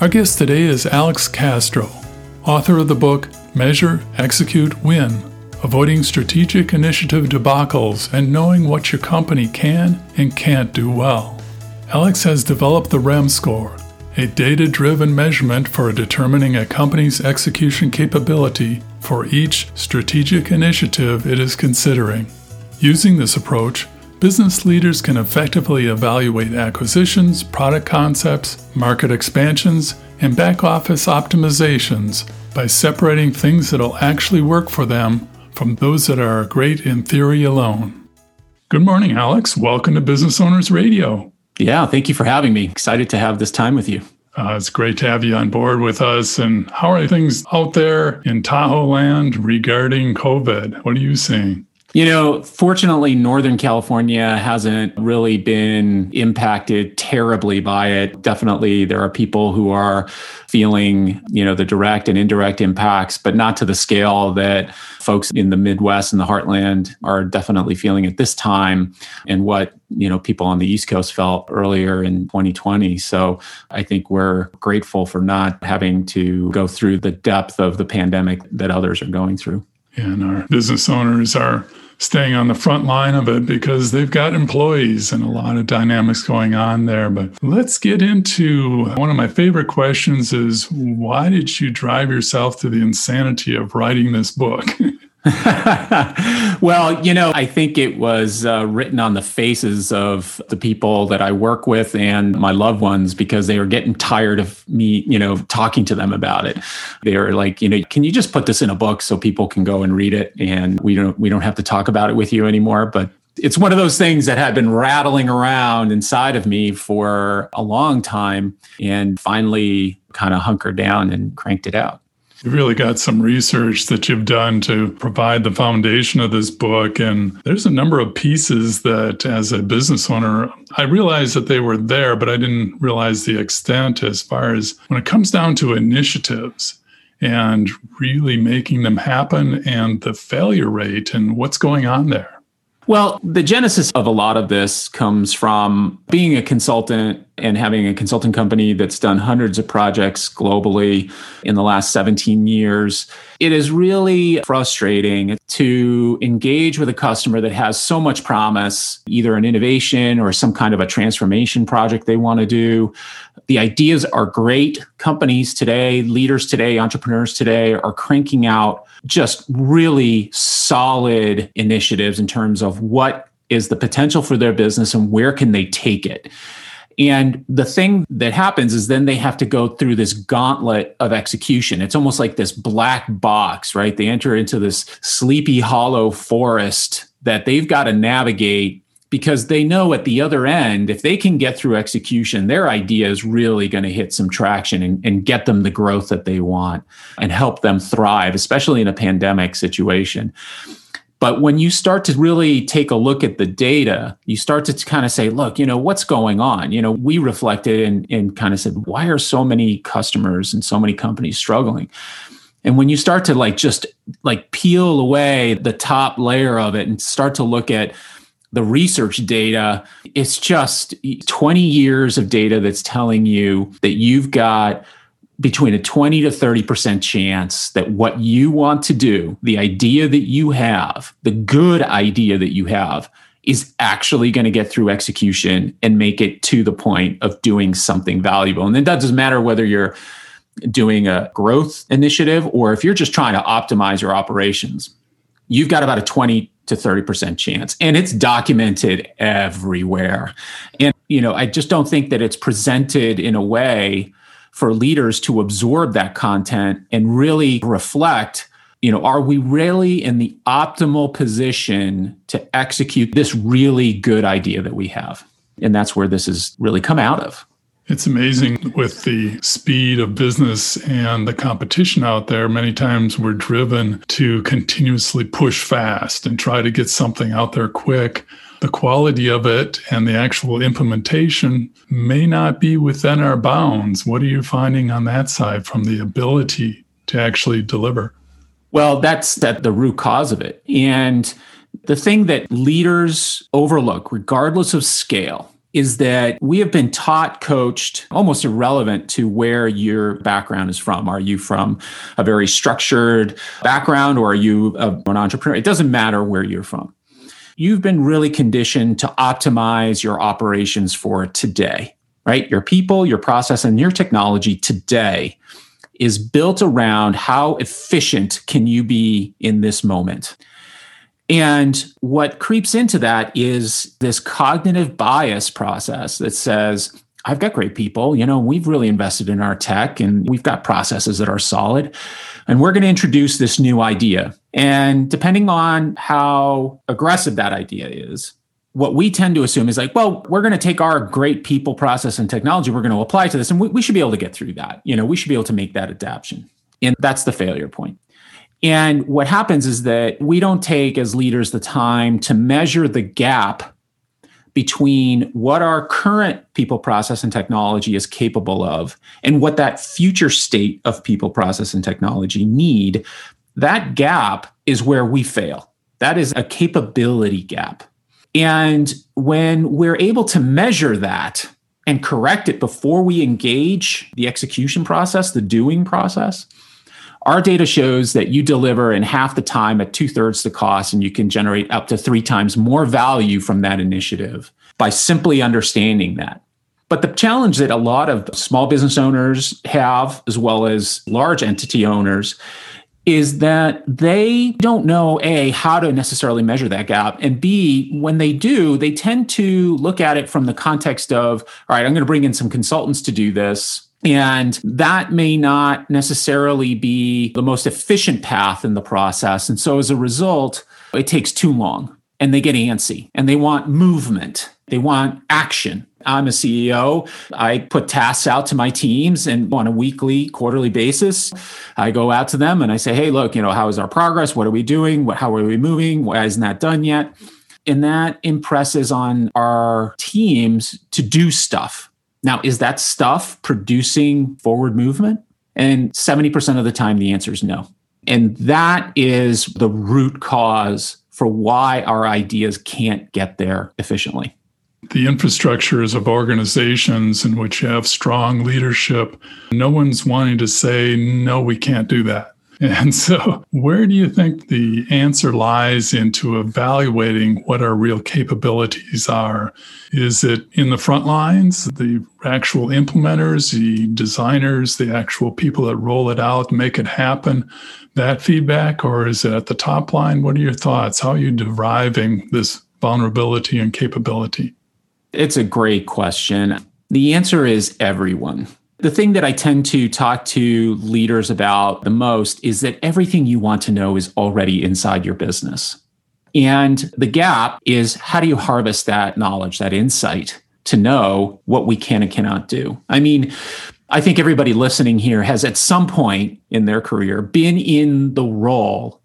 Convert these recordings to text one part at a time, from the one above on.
Our guest today is Alex Castro, author of the book Measure, Execute, Win Avoiding Strategic Initiative Debacles and Knowing What Your Company Can and Can't Do Well. Alex has developed the REM score, a data driven measurement for determining a company's execution capability for each strategic initiative it is considering. Using this approach, business leaders can effectively evaluate acquisitions, product concepts, market expansions, and back office optimizations by separating things that'll actually work for them from those that are great in theory alone. Good morning, Alex. Welcome to Business Owners Radio. Yeah, thank you for having me. Excited to have this time with you. Uh, it's great to have you on board with us. And how are things out there in Tahoe land regarding COVID? What are you seeing? You know, fortunately, Northern California hasn't really been impacted terribly by it. Definitely, there are people who are feeling, you know, the direct and indirect impacts, but not to the scale that folks in the Midwest and the heartland are definitely feeling at this time and what, you know, people on the East Coast felt earlier in 2020. So I think we're grateful for not having to go through the depth of the pandemic that others are going through. And our business owners are staying on the front line of it because they've got employees and a lot of dynamics going on there. But let's get into one of my favorite questions is why did you drive yourself to the insanity of writing this book? well, you know, I think it was uh, written on the faces of the people that I work with and my loved ones because they were getting tired of me, you know, talking to them about it. They were like, you know, can you just put this in a book so people can go and read it and we don't we don't have to talk about it with you anymore, but it's one of those things that had been rattling around inside of me for a long time and finally kind of hunkered down and cranked it out. You've really got some research that you've done to provide the foundation of this book. And there's a number of pieces that, as a business owner, I realized that they were there, but I didn't realize the extent as far as when it comes down to initiatives and really making them happen and the failure rate and what's going on there. Well, the genesis of a lot of this comes from being a consultant and having a consulting company that's done hundreds of projects globally in the last 17 years. It is really frustrating to engage with a customer that has so much promise, either an innovation or some kind of a transformation project they want to do. The ideas are great. Companies today, leaders today, entrepreneurs today are cranking out just really solid initiatives in terms of what is the potential for their business and where can they take it. And the thing that happens is then they have to go through this gauntlet of execution. It's almost like this black box, right? They enter into this sleepy hollow forest that they've got to navigate because they know at the other end, if they can get through execution, their idea is really going to hit some traction and, and, get them the growth that they want and help them thrive, especially in a pandemic situation. But when you start to really take a look at the data, you start to kind of say, look, you know, what's going on? You know, we reflected and, and kind of said, why are so many customers and so many companies struggling? And when you start to like just like peel away the top layer of it and start to look at the research data, it's just 20 years of data that's telling you that you've got between a 20 to 30% chance that what you want to do, the idea that you have, the good idea that you have, is actually going to get through execution and make it to the point of doing something valuable. And it doesn't matter whether you're doing a growth initiative or if you're just trying to optimize your operations. You've got about a 20 to 30% chance and it's documented everywhere and you know i just don't think that it's presented in a way for leaders to absorb that content and really reflect you know are we really in the optimal position to execute this really good idea that we have and that's where this has really come out of It's amazing with the speed of business and the competition out there. Many times we're driven to continuously push fast and try to get something out there quick. The quality of it and the actual implementation may not be within our bounds. What are you finding on that side from the ability to actually deliver? Well, that's that the root cause of it. And the thing that leaders overlook, regardless of scale, is that we have been taught, coached, almost irrelevant to where your background is from. Are you from a very structured background or are you an entrepreneur? It doesn't matter where you're from. You've been really conditioned to optimize your operations for today, right? Your people, your process, and your technology today is built around how efficient can you be in this moment. And what creeps into that is this cognitive bias process that says, I've got great people, you know, we've really invested in our tech and we've got processes that are solid. And we're going to introduce this new idea. And depending on how aggressive that idea is, what we tend to assume is like, well, we're going to take our great people, process, and technology, we're going to apply to this, and we, we should be able to get through that. You know, we should be able to make that adaptation. And that's the failure point. And what happens is that we don't take as leaders the time to measure the gap between what our current people process and technology is capable of and what that future state of people process and technology need. That gap is where we fail. That is a capability gap. And when we're able to measure that and correct it before we engage the execution process, the doing process, our data shows that you deliver in half the time at two thirds the cost, and you can generate up to three times more value from that initiative by simply understanding that. But the challenge that a lot of small business owners have, as well as large entity owners, is that they don't know A, how to necessarily measure that gap. And B, when they do, they tend to look at it from the context of, all right, I'm going to bring in some consultants to do this. And that may not necessarily be the most efficient path in the process. And so as a result, it takes too long and they get antsy and they want movement. They want action. I'm a CEO. I put tasks out to my teams and on a weekly, quarterly basis, I go out to them and I say, hey, look, you know, how is our progress? What are we doing? How are we moving? Why isn't that done yet? And that impresses on our teams to do stuff now, is that stuff producing forward movement? And 70% of the time, the answer is no. And that is the root cause for why our ideas can't get there efficiently. The infrastructures of organizations in which you have strong leadership, no one's wanting to say, no, we can't do that. And so, where do you think the answer lies into evaluating what our real capabilities are? Is it in the front lines, the actual implementers, the designers, the actual people that roll it out, make it happen, that feedback? Or is it at the top line? What are your thoughts? How are you deriving this vulnerability and capability? It's a great question. The answer is everyone. The thing that I tend to talk to leaders about the most is that everything you want to know is already inside your business. And the gap is how do you harvest that knowledge, that insight to know what we can and cannot do? I mean, I think everybody listening here has at some point in their career been in the role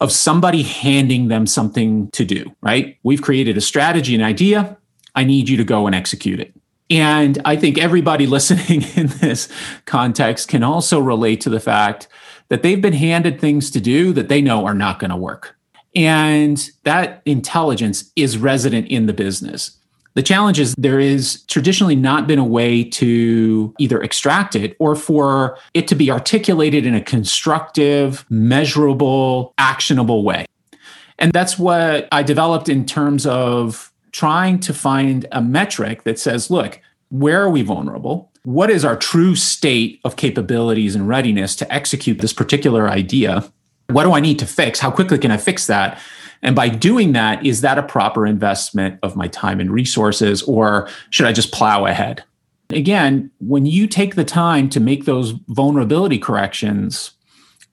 of somebody handing them something to do, right? We've created a strategy, an idea. I need you to go and execute it. And I think everybody listening in this context can also relate to the fact that they've been handed things to do that they know are not going to work. And that intelligence is resident in the business. The challenge is there is traditionally not been a way to either extract it or for it to be articulated in a constructive, measurable, actionable way. And that's what I developed in terms of trying to find a metric that says, look, where are we vulnerable? What is our true state of capabilities and readiness to execute this particular idea? What do I need to fix? How quickly can I fix that? And by doing that, is that a proper investment of my time and resources, or should I just plow ahead? Again, when you take the time to make those vulnerability corrections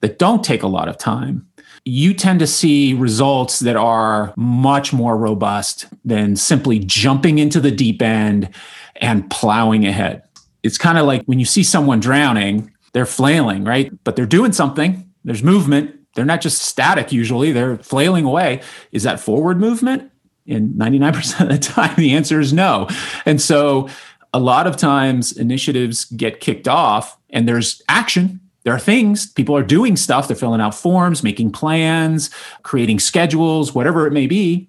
that don't take a lot of time, you tend to see results that are much more robust than simply jumping into the deep end and plowing ahead. It's kind of like when you see someone drowning, they're flailing, right? But they're doing something. There's movement. They're not just static usually, they're flailing away. Is that forward movement? And 99% of the time, the answer is no. And so a lot of times initiatives get kicked off and there's action. There are things, people are doing stuff, they're filling out forms, making plans, creating schedules, whatever it may be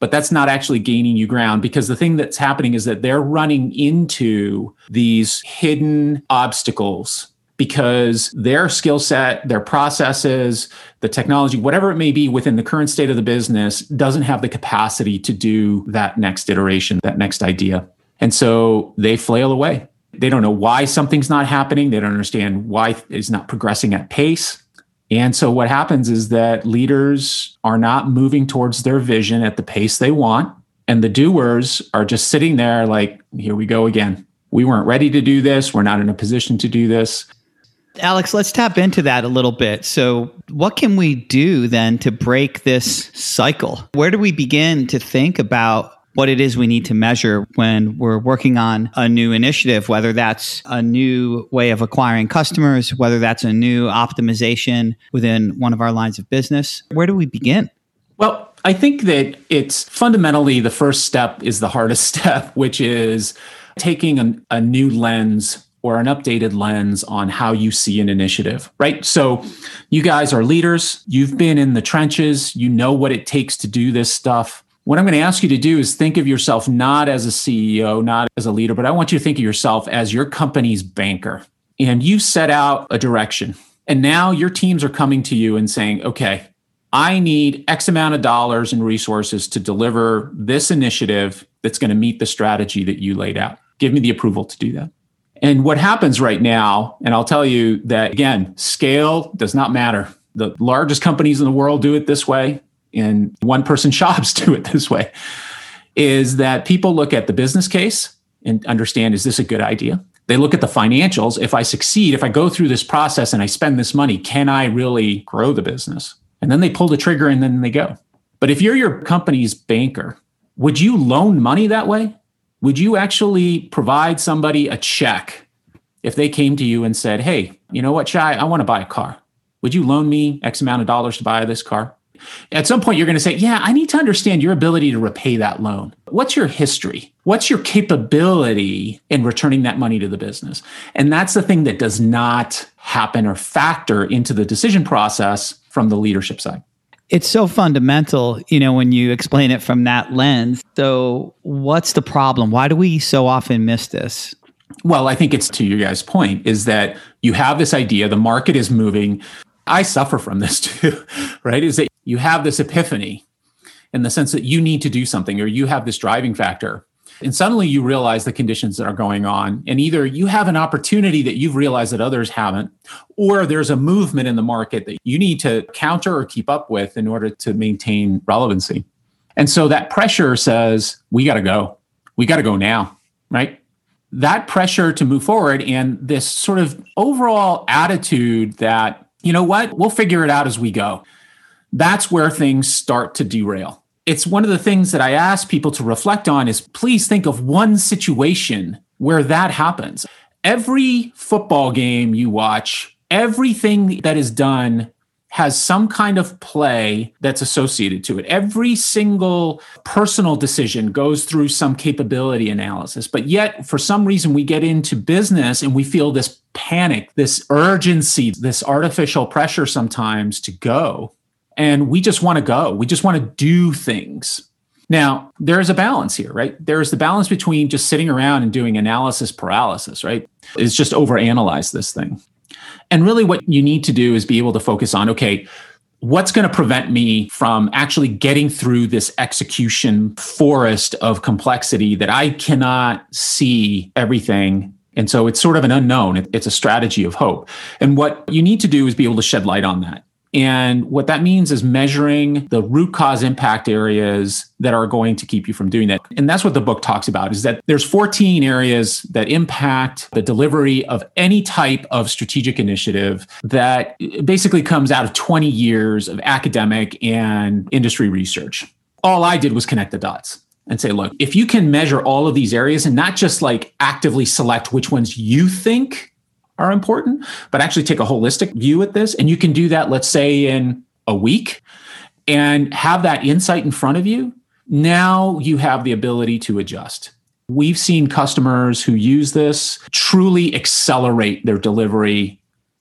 but that's not actually gaining you ground because the thing that's happening is that they're running into these hidden obstacles because their skill set, their processes, the technology, whatever it may be within the current state of the business, doesn't have the capacity to do that next iteration, that next idea. And so they flail away. They don't know why something's not happening. They don't understand why it's not progressing at pace. And so what happens is that leaders are not moving towards their vision at the pace they want. And the doers are just sitting there like, here we go again. We weren't ready to do this. We're not in a position to do this. Alex, let's tap into that a little bit. So, what can we do then to break this cycle? Where do we begin to think about what it is we need to measure when we're working on a new initiative, whether that's a new way of acquiring customers, whether that's a new optimization within one of our lines of business? Where do we begin? Well, I think that it's fundamentally the first step is the hardest step, which is taking a, a new lens or an updated lens on how you see an initiative, right? So you guys are leaders, you've been in the trenches, you know what it takes to do this stuff. What I'm going to ask you to do is think of yourself not as a CEO, not as a leader, but I want you to think of yourself as your company's banker. And you set out a direction. And now your teams are coming to you and saying, okay, I need X amount of dollars and resources to deliver this initiative that's going to meet the strategy that you laid out. Give me the approval to do that. And what happens right now, and I'll tell you that again, scale does not matter. The largest companies in the world do it this way, and one person shops do it this way, is that people look at the business case and understand is this a good idea? They look at the financials. If I succeed, if I go through this process and I spend this money, can I really grow the business? And then they pull the trigger and then they go. But if you're your company's banker, would you loan money that way? would you actually provide somebody a check if they came to you and said, Hey, you know what, Shai, I want to buy a car. Would you loan me X amount of dollars to buy this car? At some point, you're going to say, Yeah, I need to understand your ability to repay that loan. What's your history? What's your capability in returning that money to the business? And that's the thing that does not happen or factor into the decision process from the leadership side. It's so fundamental, you know, when you explain it from that lens. So, what's the problem? Why do we so often miss this? Well, I think it's to your guys' point is that you have this idea, the market is moving. I suffer from this too, right? Is that you have this epiphany in the sense that you need to do something or you have this driving factor and suddenly you realize the conditions that are going on. And either you have an opportunity that you've realized that others haven't, or there's a movement in the market that you need to counter or keep up with in order to maintain relevancy. And so that pressure says, we got to go. We got to go now, right? That pressure to move forward and this sort of overall attitude that, you know what, we'll figure it out as we go. That's where things start to derail it's one of the things that I ask people to reflect on is please think of one situation where that happens. Every football game you watch, everything that is done has some kind of play that's associated to it. Every single personal decision goes through some capability analysis. But yet, for some reason, we get into business and we feel this panic, this urgency, this artificial pressure sometimes to go and we just want to go. We just want to do things. Now, there is a balance here, right? There is the balance between just sitting around and doing analysis paralysis, right? Is just overanalyze this thing. And really, what you need to do is be able to focus on okay, what's going to prevent me from actually getting through this execution forest of complexity that I cannot see everything and so it's sort of an unknown. It's a strategy of hope. And what you need to do is be able to shed light on that. And what that means is measuring the root cause impact areas that are going to keep you from doing that. And that's what the book talks about is that there's 14 areas that impact the delivery of any type of strategic initiative that basically comes out of 20 years of academic and industry research. All I did was connect the dots. and say, look, if you can measure all of these areas and not just like actively select which ones you think are important, but actually take a holistic view at this, and you can do that, let's say, in a week and have that insight in front of you, now you have the ability to adjust. We've seen customers who use this truly accelerate their delivery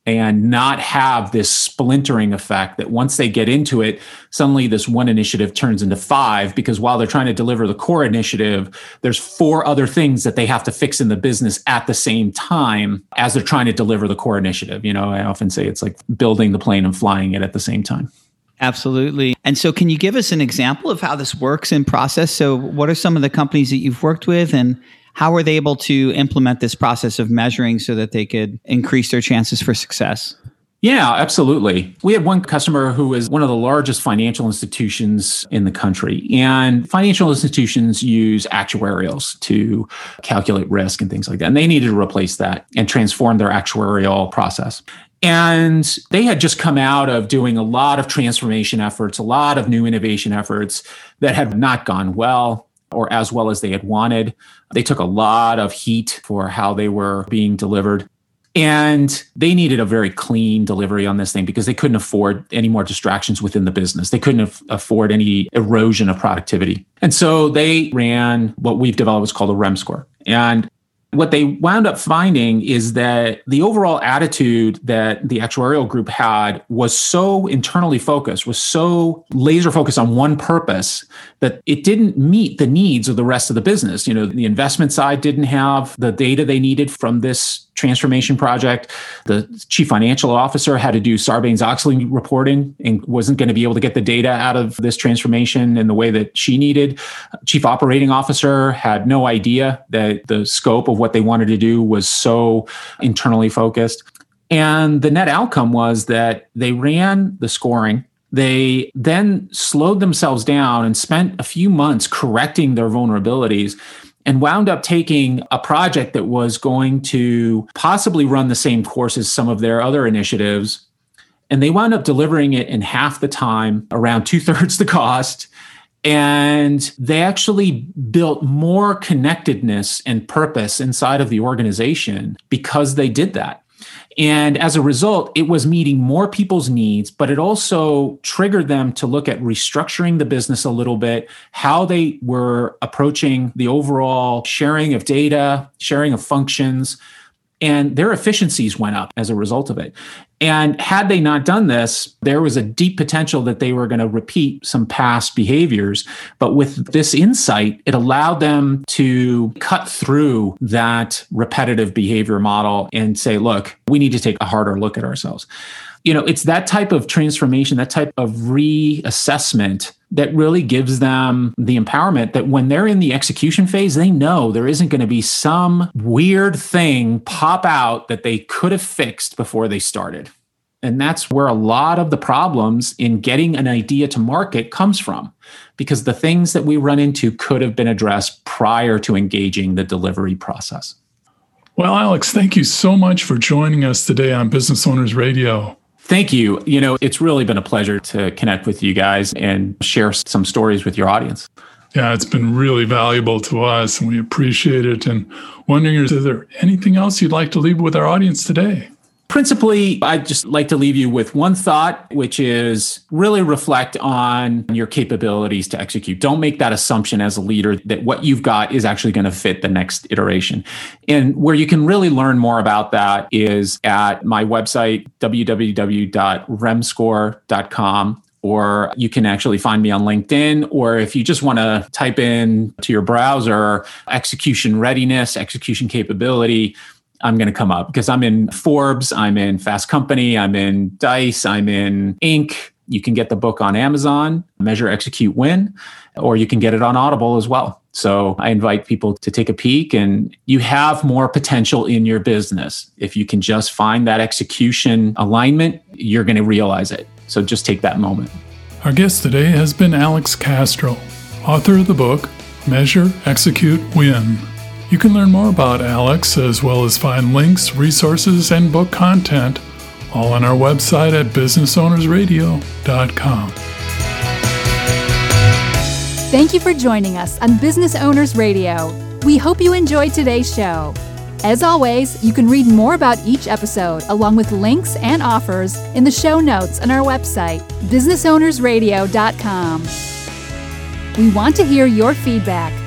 and not have this splintering effect that once they get into it, suddenly this one initiative turns into five because while they're trying to deliver the core initiative, there's four other things that they have to fix in the business at the same time as they're trying to deliver the core initiative. You know, I often say it's like building the plane and flying it at the same time. Absolutely. And so, can you give us an example of how this works in process? So, what are some of the companies that you've worked with, and how were they able to implement this process of measuring so that they could increase their chances for success? Yeah, absolutely. We had one customer who was one of the largest financial institutions in the country. And financial institutions use actuarials to calculate risk and things like that. And they needed to replace that and transform their actuarial process. And they had just come out of doing a lot of transformation efforts, a lot of new innovation efforts that had not gone well or as well as they had wanted. They took a lot of heat for how they were being delivered. And they needed a very clean delivery on this thing because they couldn't afford any more distractions within the business. They couldn't afford any erosion of productivity. And so they ran what we've developed is called a REM score. And what they wound up finding is that the overall attitude that the actuarial group had was so internally focused, was so laser focused on one purpose that it didn't meet the needs of the rest of the business. You know, the investment side didn't have the data they needed from this transformation project. The chief financial officer had to do Sarbanes Oxley reporting and wasn't going to be able to get the data out of this transformation in the way that she needed. Chief operating officer had no idea that the scope of what they wanted to do was so internally focused. And the net outcome was that they ran the scoring they then slowed themselves down and spent a few months correcting their vulnerabilities and wound up taking a project that was going to possibly run the same course as some of their other initiatives. And they wound up delivering it in half the time, around two thirds the cost. And they actually built more connectedness and purpose inside of the organization because they did that. And as a result, it was meeting more people's needs, but it also triggered them to look at restructuring the business a little bit, how they were approaching the overall sharing of data, sharing of functions, and their efficiencies went up as a result of it. And had they not done this, there was a deep potential that they were going to repeat some past behaviors. But with this insight, it allowed them to cut through that repetitive behavior model and say, look, we need to take a harder look at ourselves you know, it's that type of transformation, that type of reassessment that really gives them the empowerment that when they're in the execution phase, they know there isn't going to be some weird thing pop out that they could have fixed before they started. And that's where a lot of the problems in getting an idea to market comes from, because the things that we run into could have been addressed prior to engaging the delivery process. Well, Alex, thank you so much for joining us today on Business Owners Radio. Thank you. You know, it's really been a pleasure to connect with you guys and share some stories with your audience. Yeah, it's been really valuable to us and we appreciate it. And wondering, is there anything else you'd like to leave with our audience today? Principally, I'd just like to leave you with one thought, which is really reflect on your capabilities to execute. Don't make that assumption as a leader that what you've got is actually going to fit the next iteration. And where you can really learn more about that is at my website, www.remscore.com or you can actually find me on LinkedIn. Or if you just want to type in to your browser execution readiness, execution capability, I'm going to come up because I'm in Forbes, I'm in Fast Company, I'm in Dice, I'm in Inc. You can get the book on Amazon, Measure, Execute, Win, or you can get it on Audible as well. So I invite people to take a peek and you have more potential in your business. If you can just find that execution alignment, you're going to realize it. So just take that moment. Our guest today has been Alex Castro, author of the book Measure, Execute, Win you can learn more about Alex as well as find links, resources, and book content all on our website at businessownersradio.com. Thank you for joining us on Business Owners Radio. We hope you enjoyed today's show. As always, you can read more about each episode along with links and offers in the show notes on our website, businessownersradio.com. We want to hear your feedback.